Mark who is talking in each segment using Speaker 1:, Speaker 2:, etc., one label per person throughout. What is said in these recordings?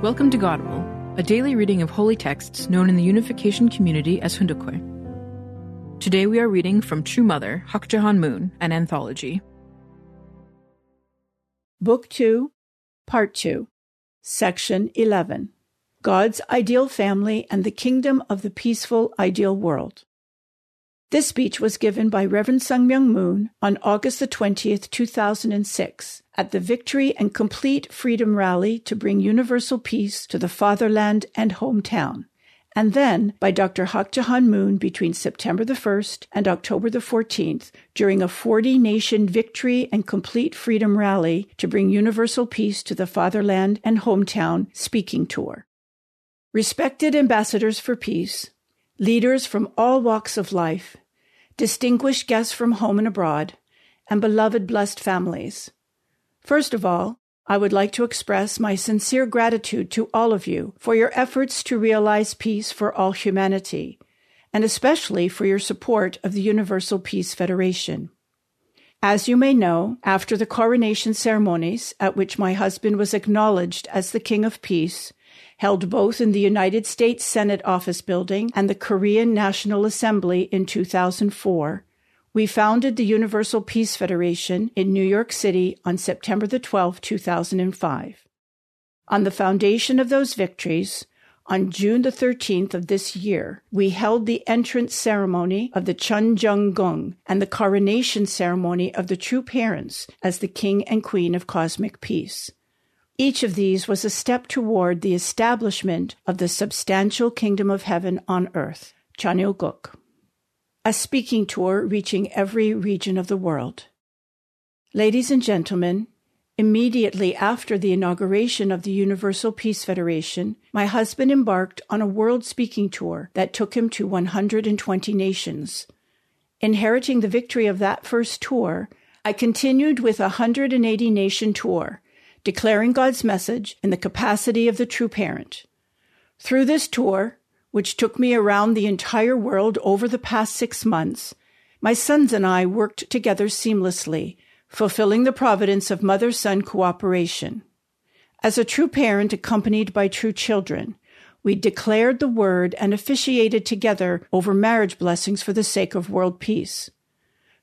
Speaker 1: Welcome to Godible, a daily reading of holy texts known in the unification community as Hoon Dok Hae. Today we are reading from True Mother, Hak Ja Han Moon, an anthology.
Speaker 2: Book 2, Part 2, Section 11 God's Ideal Family and the Kingdom of the Peaceful Ideal World. This speech was given by Reverend Sun Myung Moon on August the 20th, 2006, at the Victory and Complete Freedom Rally to bring universal peace to the fatherland and hometown, and then by Dr. Hak Ja Han Moon between September the 1st and October the 14th during a 40 nation Victory and Complete Freedom Rally to bring universal peace to the fatherland and hometown speaking tour. Respected ambassadors for peace, leaders from all walks of life, distinguished guests from home and abroad, and beloved blessed families. First of all, I would like to express my sincere gratitude to all of you for your efforts to realize peace for all humanity, and especially for your support of the Universal Peace Federation. As you may know, after the coronation ceremonies at which my husband was acknowledged as the King of Peace, held both in the United States Senate Office Building and the Korean National Assembly in 2004, we founded the Universal Peace Federation in New York City on September the 12th, 2005. On the foundation of those victories, on June the 13th of this year, we held the entrance ceremony of the Cheon Jeong Gung and the coronation ceremony of the true parents as the King and Queen of Cosmic Peace. Each of these was a step toward the establishment of the substantial kingdom of heaven on earth, Cheon Il Guk. A speaking tour reaching every region of the world. Ladies and gentlemen, immediately after the inauguration of the Universal Peace Federation, my husband embarked on a world speaking tour that took him to 120 nations. Inheriting the victory of that first tour, I continued with a 180 nation tour declaring God's message in the capacity of the true parent. Through this tour, which took me around the entire world over the past six months, my sons and I worked together seamlessly, fulfilling the providence of mother son cooperation. As a true parent accompanied by true children, we declared the word and officiated together over marriage blessings for the sake of world peace.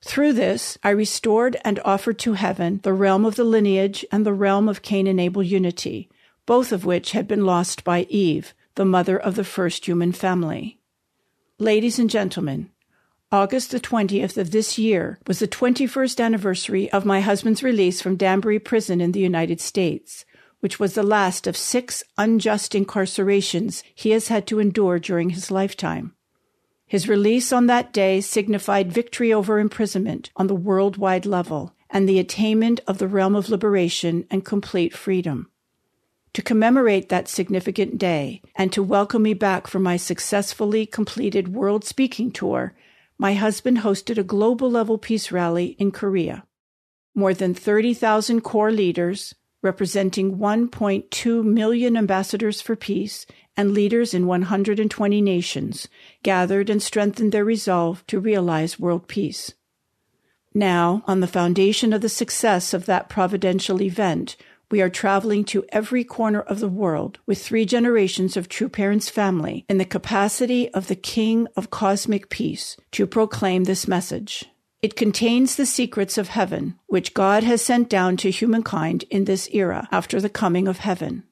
Speaker 2: Through this, I restored and offered to heaven the realm of the lineage and the realm of Cain and Abel unity, both of which had been lost by Eve, the mother of the first human family. Ladies and gentlemen, August the 20th of this year was the 21st anniversary of my husband's release from Danbury Prison in the United States, which was the last of six unjust incarcerations he has had to endure during his lifetime. His release on that day signified victory over imprisonment on the worldwide level and the attainment of the realm of liberation and complete freedom. To commemorate that significant day and to welcome me back for my successfully completed world speaking tour, my husband hosted a global level peace rally in Korea. More than 30,000 core leaders, representing 1.2 million ambassadors for peace and leaders in 120 nations gathered and strengthened their resolve to realize world peace. Now, on the foundation of the success of that providential event, we are traveling to every corner of the world with three generations of True Parents family in the capacity of the King of Cosmic Peace to proclaim this message. It contains the secrets of heaven, which God has sent down to humankind in this era after the coming of heaven.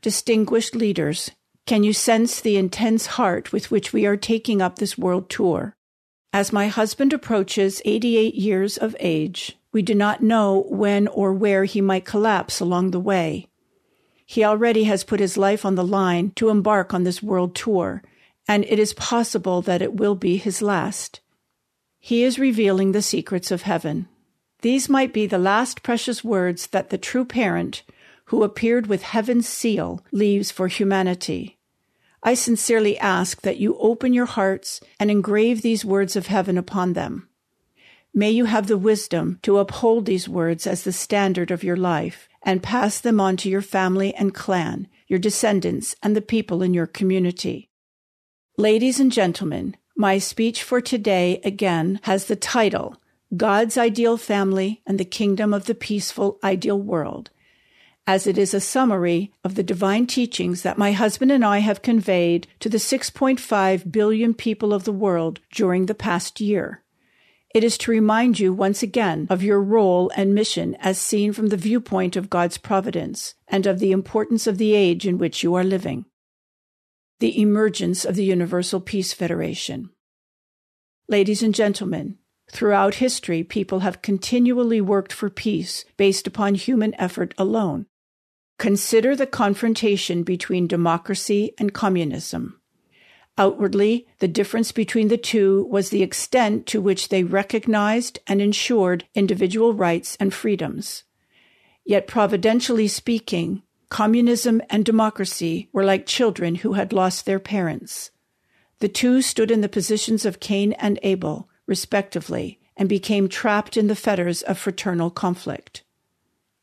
Speaker 2: Distinguished leaders, can you sense the intense heart with which we are taking up this world tour? As my husband approaches 88 years of age, we do not know when or where he might collapse along the way. He already has put his life on the line to embark on this world tour, and it is possible that it will be his last. He is revealing the secrets of heaven. These might be the last precious words that the true parent, who appeared with heaven's seal, leaves for humanity. I sincerely ask that you open your hearts and engrave these words of heaven upon them. May you have the wisdom to uphold these words as the standard of your life and pass them on to your family and clan, your descendants, and the people in your community. Ladies and gentlemen, my speech for today again has the title God's Ideal Family and the Kingdom of the Peaceful Ideal World as it is a summary of the divine teachings that my husband and I have conveyed to the 6.5 billion people of the world during the past year. It is to remind you once again of your role and mission as seen from the viewpoint of God's providence and of the importance of the age in which you are living. The emergence of the Universal Peace Federation. Ladies and gentlemen, throughout history, people have continually worked for peace based upon human effort alone. Consider the confrontation between democracy and communism. Outwardly, the difference between the two was the extent to which they recognized and ensured individual rights and freedoms. Yet, providentially speaking, communism and democracy were like children who had lost their parents. The two stood in the positions of Cain and Abel, respectively, and became trapped in the fetters of fraternal conflict.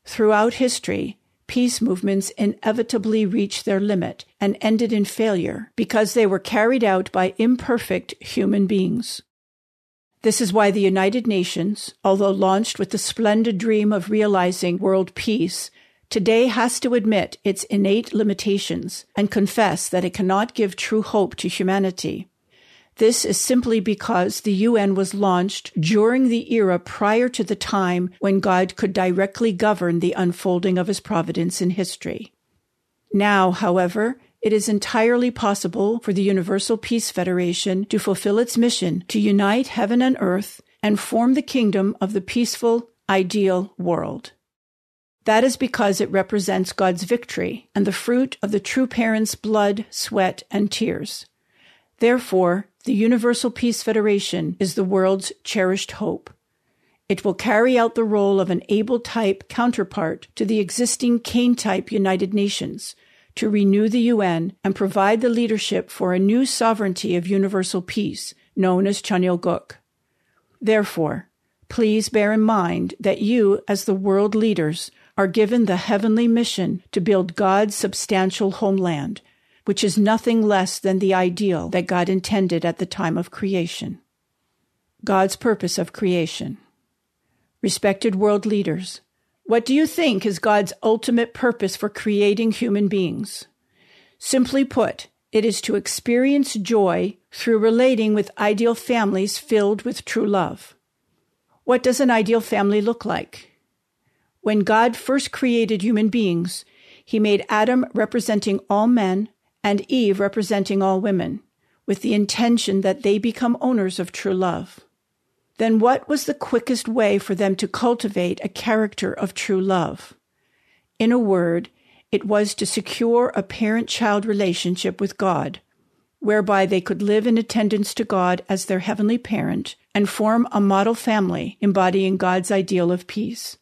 Speaker 2: Throughout history, peace movements inevitably reached their limit and ended in failure because they were carried out by imperfect human beings. This is why the United Nations, although launched with the splendid dream of realizing world peace, today has to admit its innate limitations and confess that it cannot give true hope to humanity. This is simply because the UN was launched during the era prior to the time when God could directly govern the unfolding of his providence in history. Now, however, it is entirely possible for the Universal Peace Federation to fulfill its mission to unite heaven and earth and form the kingdom of the peaceful, ideal world. That is because it represents God's victory and the fruit of the true parent's blood, sweat, and tears. Therefore, the Universal Peace Federation is the world's cherished hope. It will carry out the role of an Abel type counterpart to the existing Cain type United Nations to renew the UN and provide the leadership for a new sovereignty of universal peace known as Cheon Il Guk. Therefore, please bear in mind that you, as the world leaders, are given the heavenly mission to build God's substantial homeland which is nothing less than the ideal that God intended at the time of creation. God's purpose of creation. Respected world leaders, what do you think is God's ultimate purpose for creating human beings? Simply put, it is to experience joy through relating with ideal families filled with true love. What does an ideal family look like? When God first created human beings, he made Adam representing all men and Eve representing all women, with the intention that they become owners of true love. Then what was the quickest way for them to cultivate a character of true love? In a word, it was to secure a parent child relationship with God, whereby they could live in attendance to God as their heavenly parent and form a model family embodying God's ideal of peace.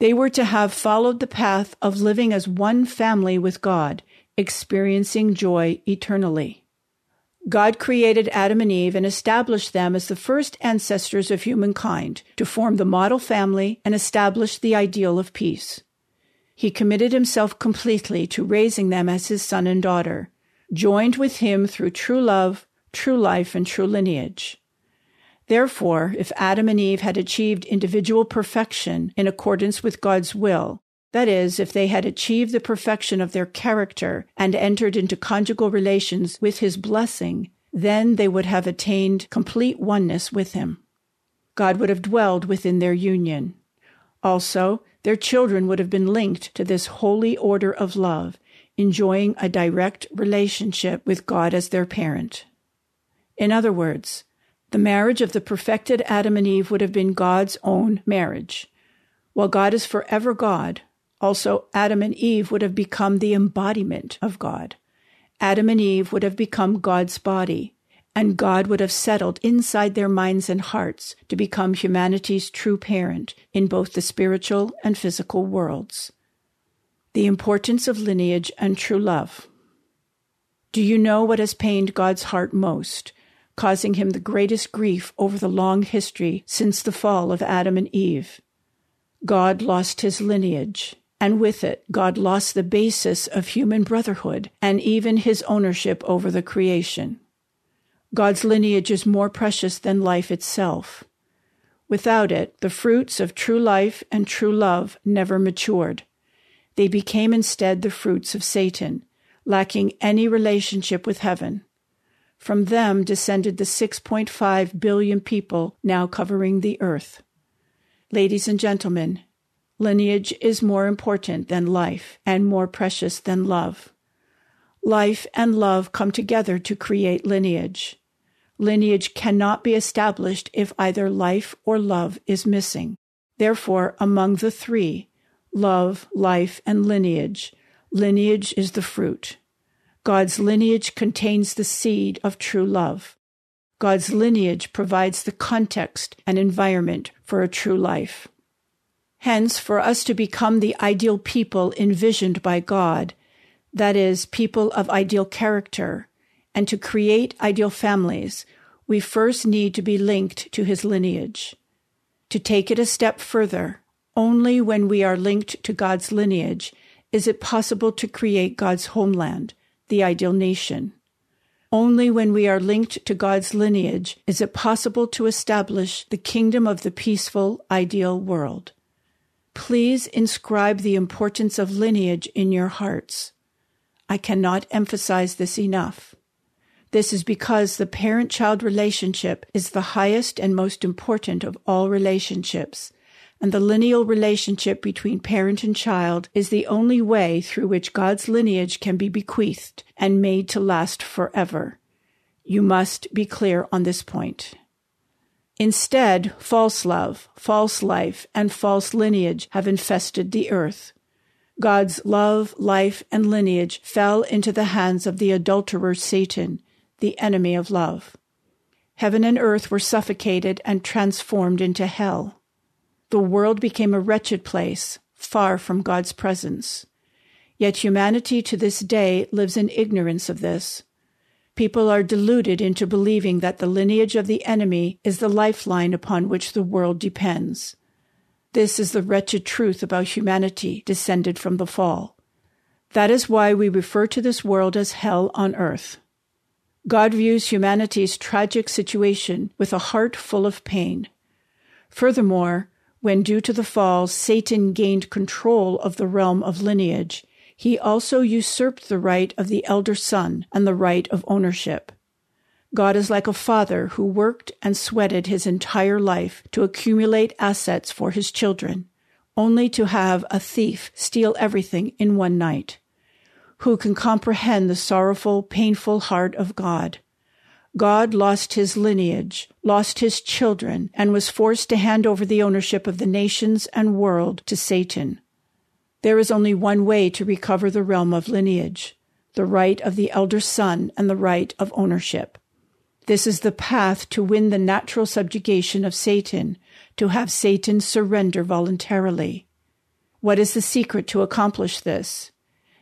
Speaker 2: They were to have followed the path of living as one family with God experiencing joy eternally. God created Adam and Eve and established them as the first ancestors of humankind to form the model family and establish the ideal of peace. He committed himself completely to raising them as his son and daughter, joined with him through true love, true life, and true lineage. Therefore, if Adam and Eve had achieved individual perfection in accordance with God's will, that is, if they had achieved the perfection of their character and entered into conjugal relations with his blessing, then they would have attained complete oneness with him. God would have dwelled within their union. Also, their children would have been linked to this holy order of love, enjoying a direct relationship with God as their parent. In other words, the marriage of the perfected Adam and Eve would have been God's own marriage. While God is forever God, also, Adam and Eve would have become the embodiment of God. Adam and Eve would have become God's body, and God would have settled inside their minds and hearts to become humanity's true parent in both the spiritual and physical worlds. The importance of lineage and true love. Do you know what has pained God's heart most, causing him the greatest grief over the long history since the fall of Adam and Eve? God lost his lineage and with it, God lost the basis of human brotherhood and even his ownership over the creation. God's lineage is more precious than life itself. Without it, the fruits of true life and true love never matured. They became instead the fruits of Satan, lacking any relationship with heaven. From them descended the 6.5 billion people now covering the earth. Ladies and gentlemen, lineage is more important than life and more precious than love. Life and love come together to create lineage. Lineage cannot be established if either life or love is missing. Therefore, among the three, love, life, and lineage, lineage is the fruit. God's lineage contains the seed of true love. God's lineage provides the context and environment for a true life. Hence, for us to become the ideal people envisioned by God, that is, people of ideal character, and to create ideal families, we first need to be linked to his lineage. To take it a step further, only when we are linked to God's lineage is it possible to create God's homeland, the ideal nation. Only when we are linked to God's lineage is it possible to establish the kingdom of the peaceful, ideal world. Please inscribe the importance of lineage in your hearts. I cannot emphasize this enough. This is because the parent child relationship is the highest and most important of all relationships, and the lineal relationship between parent and child is the only way through which God's lineage can be bequeathed and made to last forever. You must be clear on this point. Instead, false love, false life, and false lineage have infested the earth. God's love, life, and lineage fell into the hands of the adulterer Satan, the enemy of love. Heaven and earth were suffocated and transformed into hell. The world became a wretched place, far from God's presence. Yet humanity to this day lives in ignorance of this. People are deluded into believing that the lineage of the enemy is the lifeline upon which the world depends. This is the wretched truth about humanity descended from the fall. That is why we refer to this world as hell on earth. God views humanity's tragic situation with a heart full of pain. Furthermore, when due to the fall Satan gained control of the realm of lineage, he also usurped the right of the elder son and the right of ownership. God is like a father who worked and sweated his entire life to accumulate assets for his children, only to have a thief steal everything in one night. Who can comprehend the sorrowful, painful heart of God? God lost his lineage, lost his children, and was forced to hand over the ownership of the nations and world to Satan. There is only one way to recover the realm of lineage the right of the elder son and the right of ownership. This is the path to win the natural subjugation of Satan, to have Satan surrender voluntarily. What is the secret to accomplish this?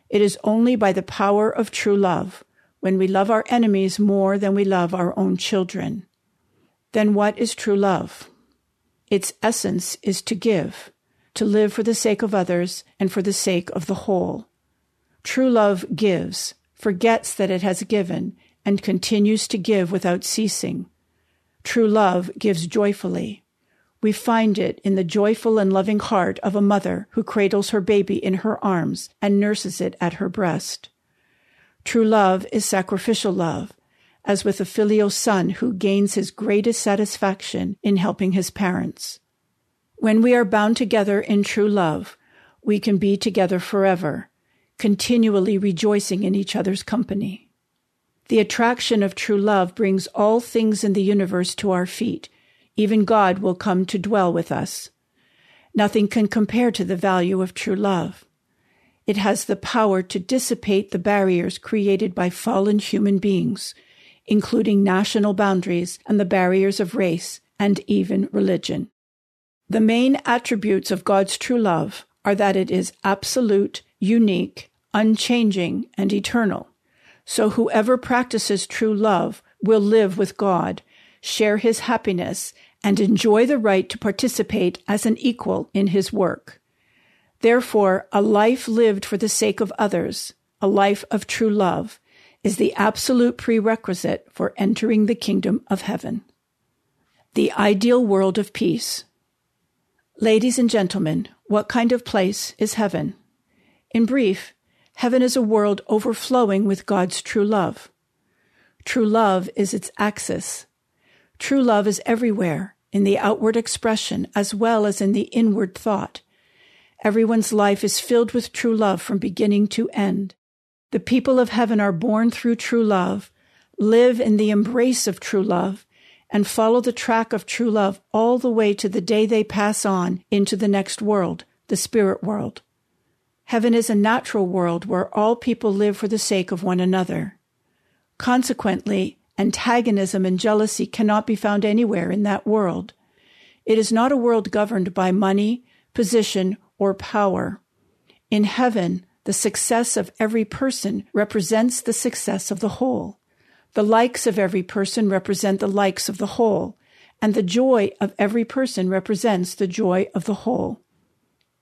Speaker 2: It is only by the power of true love, when we love our enemies more than we love our own children. Then what is true love? Its essence is to give, to live for the sake of others and for the sake of the whole. True love gives, forgets that it has given, and continues to give without ceasing. True love gives joyfully. We find it in the joyful and loving heart of a mother who cradles her baby in her arms and nurses it at her breast. True love is sacrificial love, as with a filial son who gains his greatest satisfaction in helping his parents. When we are bound together in true love, we can be together forever, continually rejoicing in each other's company. The attraction of true love brings all things in the universe to our feet. Even God will come to dwell with us. Nothing can compare to the value of true love. It has the power to dissipate the barriers created by fallen human beings, including national boundaries and the barriers of race and even religion. The main attributes of God's true love are that it is absolute, unique, unchanging, and eternal. So whoever practices true love will live with God, share his happiness, and enjoy the right to participate as an equal in his work. Therefore, a life lived for the sake of others, a life of true love, is the absolute prerequisite for entering the kingdom of heaven. The ideal world of peace. Ladies and gentlemen, what kind of place is heaven? In brief, heaven is a world overflowing with God's true love. True love is its axis. True love is everywhere, in the outward expression as well as in the inward thought. Everyone's life is filled with true love from beginning to end. The people of heaven are born through true love, live in the embrace of true love, and follow the track of true love all the way to the day they pass on into the next world, the spirit world. Heaven is a natural world where all people live for the sake of one another. Consequently, antagonism and jealousy cannot be found anywhere in that world. It is not a world governed by money, position, or power. In heaven, the success of every person represents the success of the whole. The likes of every person represent the likes of the whole, and the joy of every person represents the joy of the whole.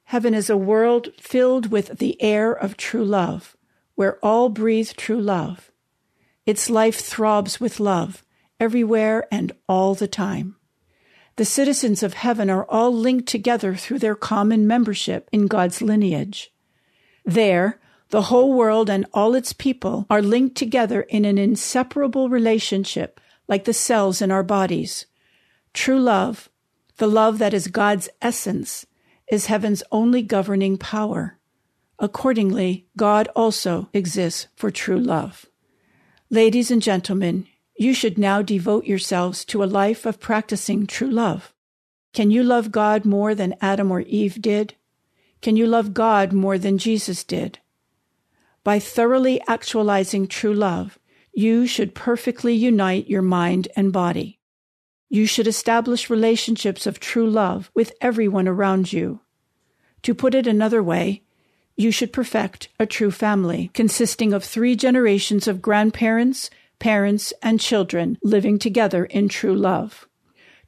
Speaker 2: Heaven is a world filled with the air of true love, where all breathe true love. Its life throbs with love, everywhere and all the time. The citizens of heaven are all linked together through their common membership in God's lineage. There, the whole world and all its people are linked together in an inseparable relationship, like the cells in our bodies. True love, the love that is God's essence, is heaven's only governing power. Accordingly, God also exists for true love. Ladies and gentlemen, you should now devote yourselves to a life of practicing true love. Can you love God more than Adam or Eve did? Can you love God more than Jesus did? By thoroughly actualizing true love, you should perfectly unite your mind and body. You should establish relationships of true love with everyone around you. To put it another way, you should perfect a true family consisting of three generations of grandparents, parents, and children living together in true love.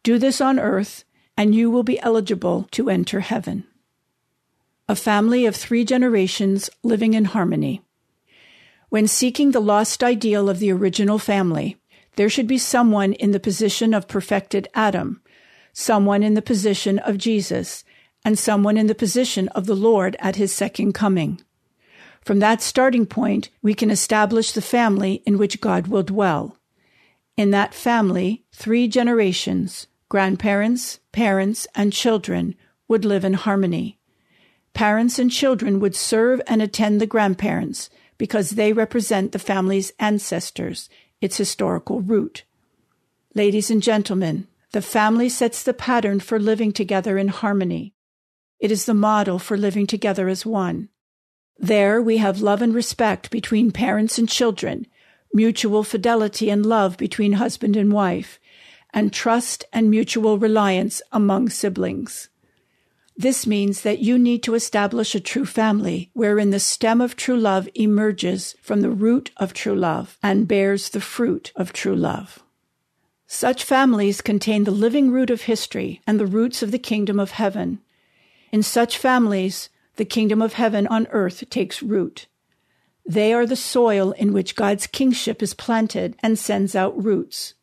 Speaker 2: Do this on earth, and you will be eligible to enter heaven. A family of three generations living in harmony. When seeking the lost ideal of the original family, there should be someone in the position of perfected Adam, someone in the position of Jesus, and someone in the position of the Lord at his second coming. From that starting point, we can establish the family in which God will dwell. In that family, three generations, grandparents, parents, and children, would live in harmony. Parents and children would serve and attend the grandparents because they represent the family's ancestors, its historical root. Ladies and gentlemen, the family sets the pattern for living together in harmony. It is the model for living together as one. There we have love and respect between parents and children, mutual fidelity and love between husband and wife, and trust and mutual reliance among siblings. This means that you need to establish a true family wherein the stem of true love emerges from the root of true love and bears the fruit of true love. Such families contain the living root of history and the roots of the kingdom of heaven. In such families, the kingdom of heaven on earth takes root. They are the soil in which God's kingship is planted and sends out roots.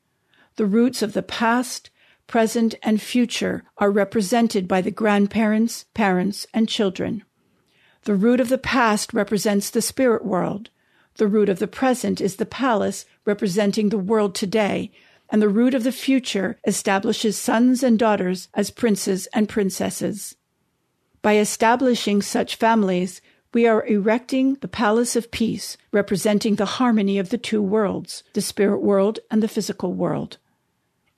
Speaker 2: The roots of the past, present, and future are represented by the grandparents, parents, and children. The root of the past represents the spirit world. The root of the present is the palace representing the world today, and the root of the future establishes sons and daughters as princes and princesses. By establishing such families, we are erecting the palace of peace, representing the harmony of the two worlds, the spirit world and the physical world.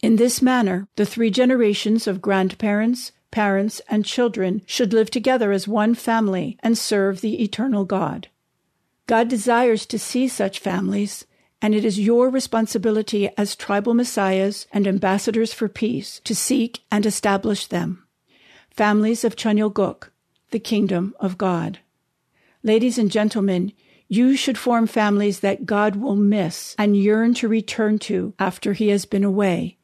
Speaker 2: In this manner, the three generations of grandparents, parents, and children should live together as one family and serve the eternal God. God desires to see such families, and it is your responsibility as tribal messiahs and ambassadors for peace to seek and establish them. Families of Cheon Il Guk, the Kingdom of God. Ladies and gentlemen, you should form families that God will miss and yearn to return to after he has been away.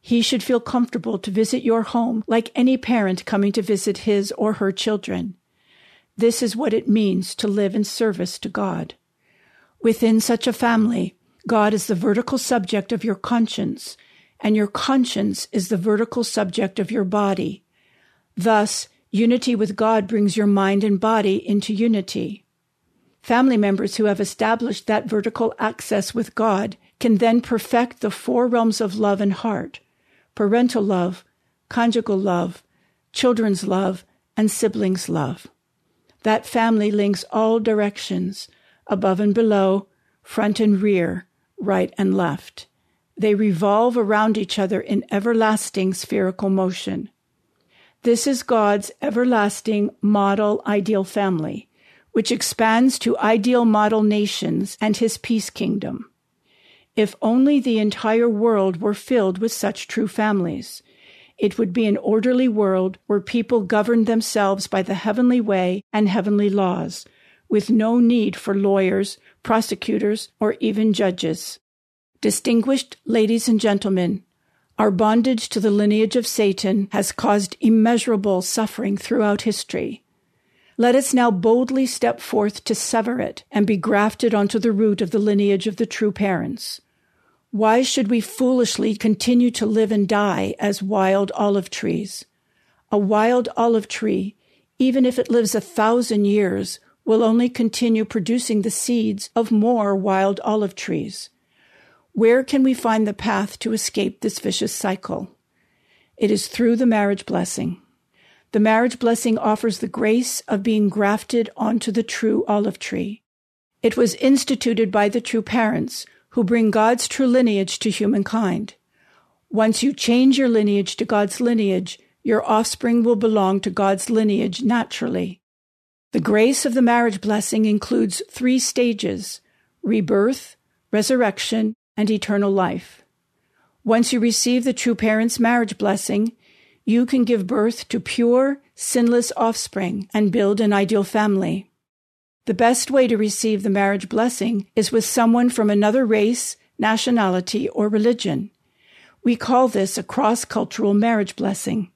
Speaker 2: He should feel comfortable to visit your home like any parent coming to visit his or her children. This is what it means to live in service to God. Within such a family, God is the vertical subject of your conscience, and your conscience is the vertical subject of your body. Thus, Unity with God brings your mind and body into unity. Family members who have established that vertical access with God can then perfect the four realms of love and heart parental love, conjugal love, children's love, and siblings' love. That family links all directions, above and below, front and rear, right and left. They revolve around each other in everlasting spherical motion. This is God's everlasting model ideal family, which expands to ideal model nations and his peace kingdom. If only the entire world were filled with such true families, it would be an orderly world where people governed themselves by the heavenly way and heavenly laws, with no need for lawyers, prosecutors, or even judges. Distinguished ladies and gentlemen, our bondage to the lineage of Satan has caused immeasurable suffering throughout history. Let us now boldly step forth to sever it and be grafted onto the root of the lineage of the true parents. Why should we foolishly continue to live and die as wild olive trees? A wild olive tree, even if it lives a thousand years, will only continue producing the seeds of more wild olive trees. Where can we find the path to escape this vicious cycle? It is through the marriage blessing. The marriage blessing offers the grace of being grafted onto the true olive tree. It was instituted by the true parents who bring God's true lineage to humankind. Once you change your lineage to God's lineage, your offspring will belong to God's lineage naturally. The grace of the marriage blessing includes three stages rebirth, resurrection, and eternal life. Once you receive the true parent's marriage blessing, you can give birth to pure, sinless offspring and build an ideal family. The best way to receive the marriage blessing is with someone from another race, nationality, or religion. We call this a cross cultural marriage blessing.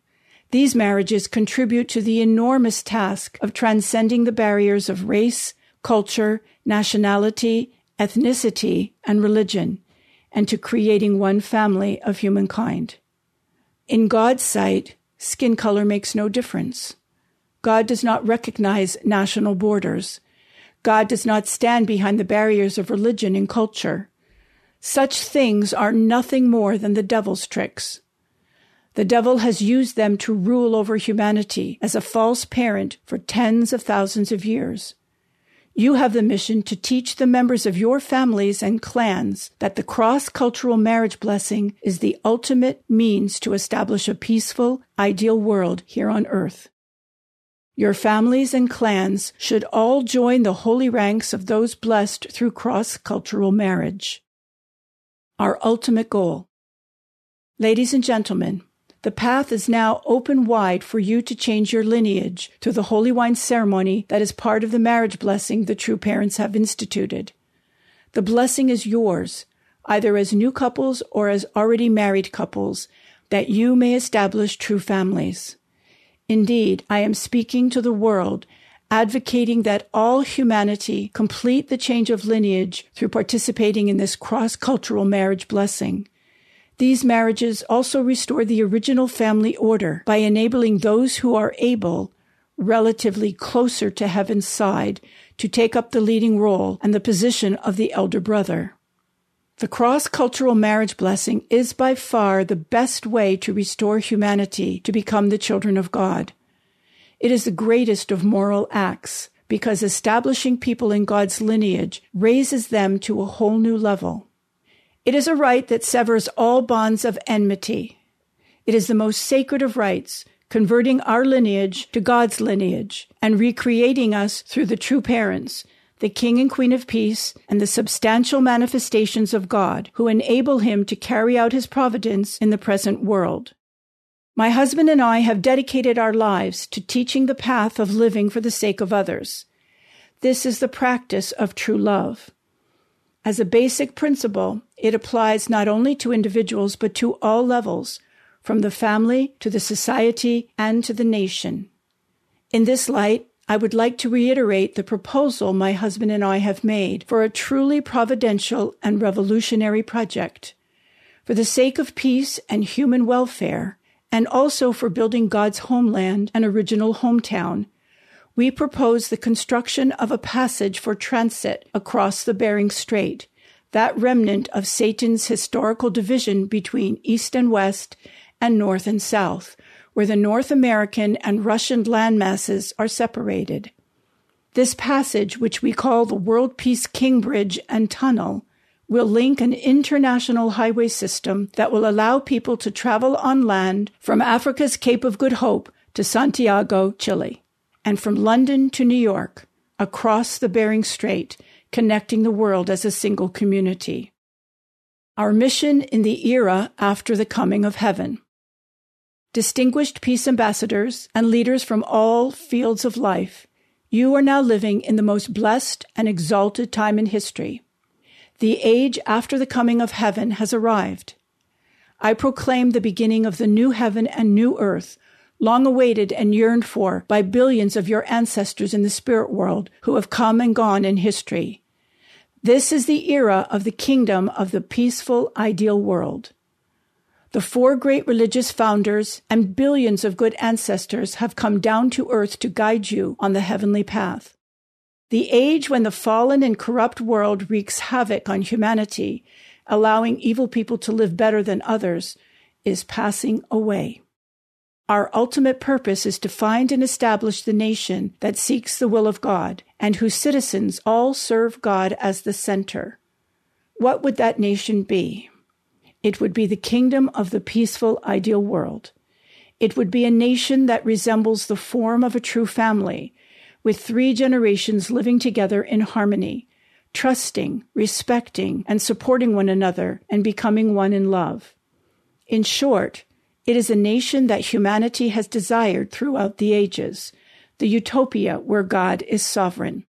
Speaker 2: These marriages contribute to the enormous task of transcending the barriers of race, culture, nationality, ethnicity, and religion, and to creating one family of humankind. In God's sight, skin color makes no difference. God does not recognize national borders. God does not stand behind the barriers of religion and culture. Such things are nothing more than the devil's tricks. The devil has used them to rule over humanity as a false parent for tens of thousands of years. You have the mission to teach the members of your families and clans that the cross cultural marriage blessing is the ultimate means to establish a peaceful, ideal world here on earth. Your families and clans should all join the holy ranks of those blessed through cross cultural marriage. Our ultimate goal. Ladies and gentlemen, the path is now open wide for you to change your lineage through the holy wine ceremony that is part of the marriage blessing the true parents have instituted. The blessing is yours, either as new couples or as already married couples, that you may establish true families. Indeed, I am speaking to the world, advocating that all humanity complete the change of lineage through participating in this cross cultural marriage blessing. These marriages also restore the original family order by enabling those who are Abel, relatively closer to heaven's side, to take up the leading role and the position of the elder brother. The cross cultural marriage blessing is by far the best way to restore humanity to become the children of God. It is the greatest of moral acts because establishing people in God's lineage raises them to a whole new level. It is a rite that severs all bonds of enmity. It is the most sacred of rites, converting our lineage to God's lineage and recreating us through the true parents, the King and Queen of Peace, and the substantial manifestations of God who enable him to carry out his providence in the present world. My husband and I have dedicated our lives to teaching the path of living for the sake of others. This is the practice of true love. As a basic principle, it applies not only to individuals but to all levels, from the family to the society and to the nation. In this light, I would like to reiterate the proposal my husband and I have made for a truly providential and revolutionary project. For the sake of peace and human welfare, and also for building God's homeland and original hometown, we propose the construction of a passage for transit across the Bering Strait, that remnant of Satan's historical division between East and West and North and South, where the North American and Russian landmasses are separated. This passage, which we call the World Peace King Bridge and Tunnel, will link an international highway system that will allow people to travel on land from Africa's Cape of Good Hope to Santiago, Chile, and from London to New York, across the Bering Strait, connecting the world as a single community. Our mission in the era after the coming of heaven. Distinguished peace ambassadors and leaders from all fields of life, you are now living in the most blessed and exalted time in history. The age after the coming of heaven has arrived. I proclaim the beginning of the new heaven and new earth, long awaited and yearned for by billions of your ancestors in the spirit world who have come and gone in history. This is the era of the kingdom of the peaceful, ideal world. The four great religious founders and billions of good ancestors have come down to earth to guide you on the heavenly path. The age when the fallen and corrupt world wreaks havoc on humanity, allowing evil people to live better than others, is passing away. Our ultimate purpose is to find and establish the nation that seeks the will of God and whose citizens all serve God as the center. What would that nation be? It would be the kingdom of the peaceful, ideal world. It would be a nation that resembles the form of a true family, with three generations living together in harmony, trusting, respecting, and supporting one another and becoming one in love. In short, it is a nation that humanity has desired throughout the ages, the utopia where God is sovereign.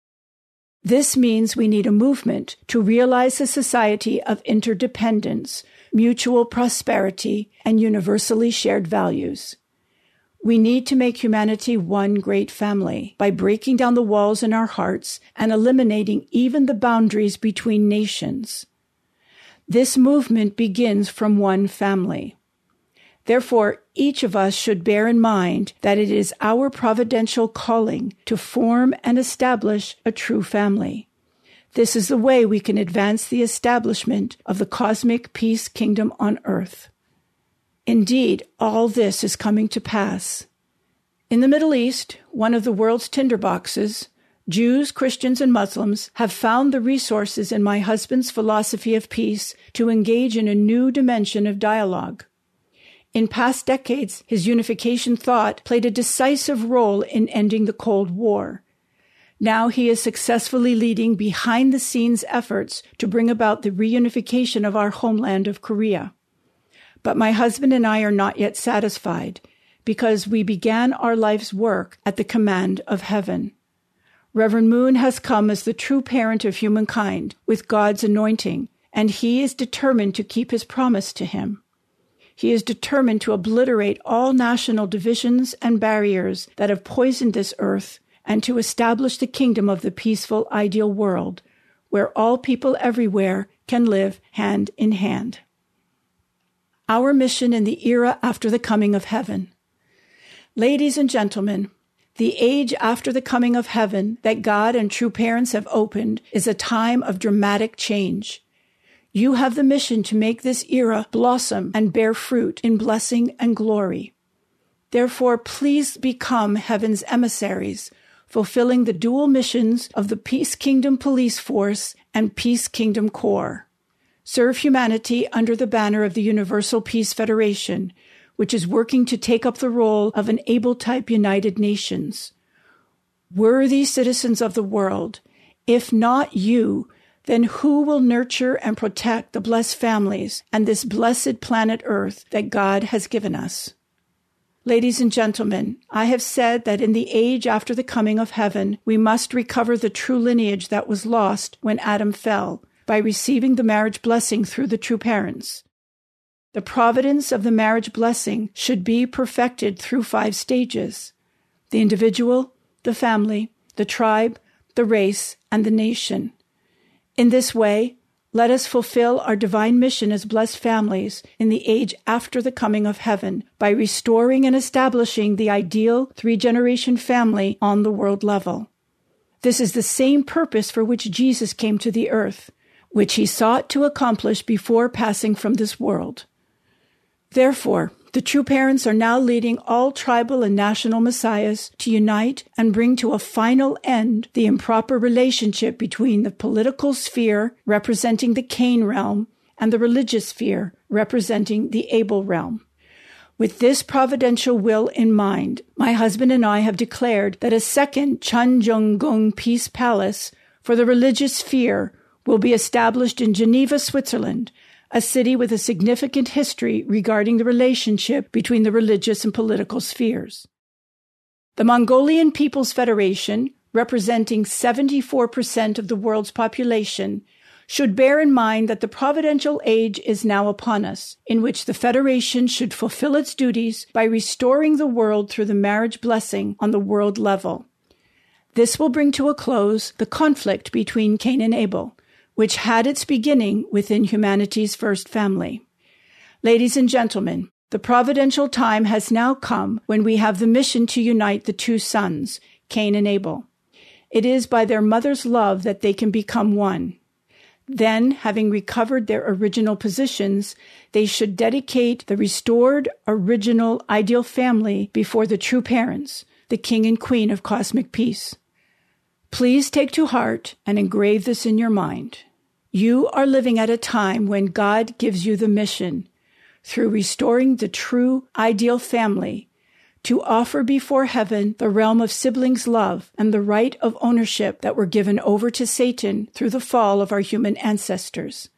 Speaker 2: This means we need a movement to realize a society of interdependence mutual prosperity, and universally shared values. We need to make humanity one great family by breaking down the walls in our hearts and eliminating even the boundaries between nations. This movement begins from one family. Therefore, each of us should bear in mind that it is our providential calling to form and establish a true family. This is the way we can advance the establishment of the cosmic peace kingdom on earth. Indeed, all this is coming to pass. In the Middle East, one of the world's tinderboxes, Jews, Christians, and Muslims have found the resources in my husband's philosophy of peace to engage in a new dimension of dialogue. In past decades, his unification thought played a decisive role in ending the Cold War. Now he is successfully leading behind the scenes efforts to bring about the reunification of our homeland of Korea. But my husband and I are not yet satisfied because we began our life's work at the command of heaven. Reverend Moon has come as the true parent of humankind with God's anointing, and he is determined to keep his promise to him. He is determined to obliterate all national divisions and barriers that have poisoned this earth and to establish the kingdom of the peaceful, ideal world where all people everywhere can live hand in hand. Our mission in the era after the coming of heaven. Ladies and gentlemen, the age after the coming of heaven that God and true parents have opened is a time of dramatic change. You have the mission to make this era blossom and bear fruit in blessing and glory. Therefore, please become heaven's emissaries fulfilling the dual missions of the Peace Kingdom Police Force and Peace Kingdom Corps. Serve humanity under the banner of the Universal Peace Federation, which is working to take up the role of an Abel type United Nations. Worthy citizens of the world, if not you, then who will nurture and protect the blessed families and this blessed planet Earth that God has given us? Ladies and gentlemen, I have said that in the age after the coming of heaven, we must recover the true lineage that was lost when Adam fell by receiving the marriage blessing through the true parents. The providence of the marriage blessing should be perfected through five stages the individual, the family, the tribe, the race, and the nation. In this way, let us fulfill our divine mission as blessed families in the age after the coming of heaven by restoring and establishing the ideal three generation family on the world level. This is the same purpose for which Jesus came to the earth, which he sought to accomplish before passing from this world. Therefore, the true parents are now leading all tribal and national messiahs to unite and bring to a final end the improper relationship between the political sphere representing the Cain realm and the religious sphere representing the Abel realm. With this providential will in mind, my husband and I have declared that a second Cheon Jeong Gung Peace Palace for the religious sphere will be established in Geneva, Switzerland, a city with a significant history regarding the relationship between the religious and political spheres. The Mongolian People's Federation, representing 74% of the world's population, should bear in mind that the providential age is now upon us, in which the Federation should fulfill its duties by restoring the world through the marriage blessing on the world level. This will bring to a close the conflict between Cain and Abel, which had its beginning within humanity's first family. Ladies and gentlemen, the providential time has now come when we have the mission to unite the two sons, Cain and Abel. It is by their mother's love that they can become one. Then, having recovered their original positions, they should dedicate the restored original ideal family before the true parents, the king and queen of cosmic peace. Please take to heart and engrave this in your mind. You are living at a time when God gives you the mission through restoring the true ideal family to offer before heaven the realm of siblings' love and the right of ownership that were given over to Satan through the fall of our human ancestors.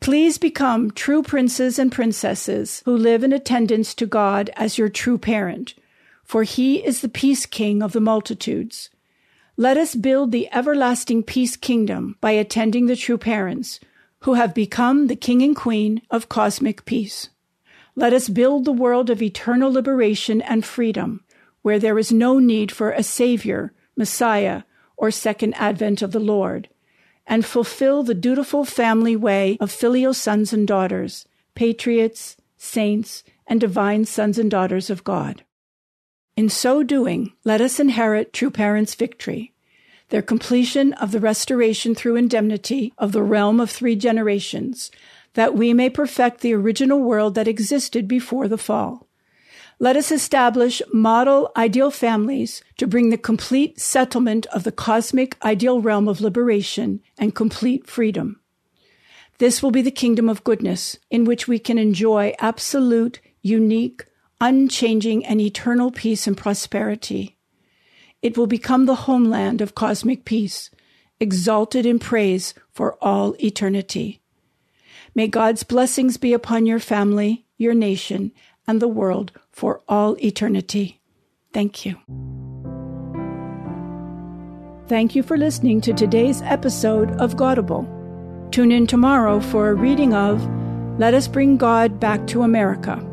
Speaker 2: Please become true princes and princesses who live in attendance to God as your true parent, for he is the peace king of the multitudes. Let us build the everlasting peace kingdom by attending the true parents, who have become the king and queen of cosmic peace. Let us build the world of eternal liberation and freedom, where there is no need for a Savior, Messiah, or second advent of the Lord, and fulfill the dutiful family way of filial sons and daughters, patriots, saints, and divine sons and daughters of God. In so doing, let us inherit true parents' victory, their completion of the restoration through indemnity of the realm of three generations, that we may perfect the original world that existed before the fall. Let us establish model ideal families to bring the complete settlement of the cosmic ideal realm of liberation and complete freedom. This will be the kingdom of goodness in which we can enjoy absolute, unique, unchanging and eternal peace and prosperity. It will become the homeland of cosmic peace, exalted in praise for all eternity. May God's blessings be upon your family, your nation, and the world for all eternity. Thank you. Thank you for listening to today's episode of Godable. Tune in tomorrow for a reading of Let Us Bring God Back to America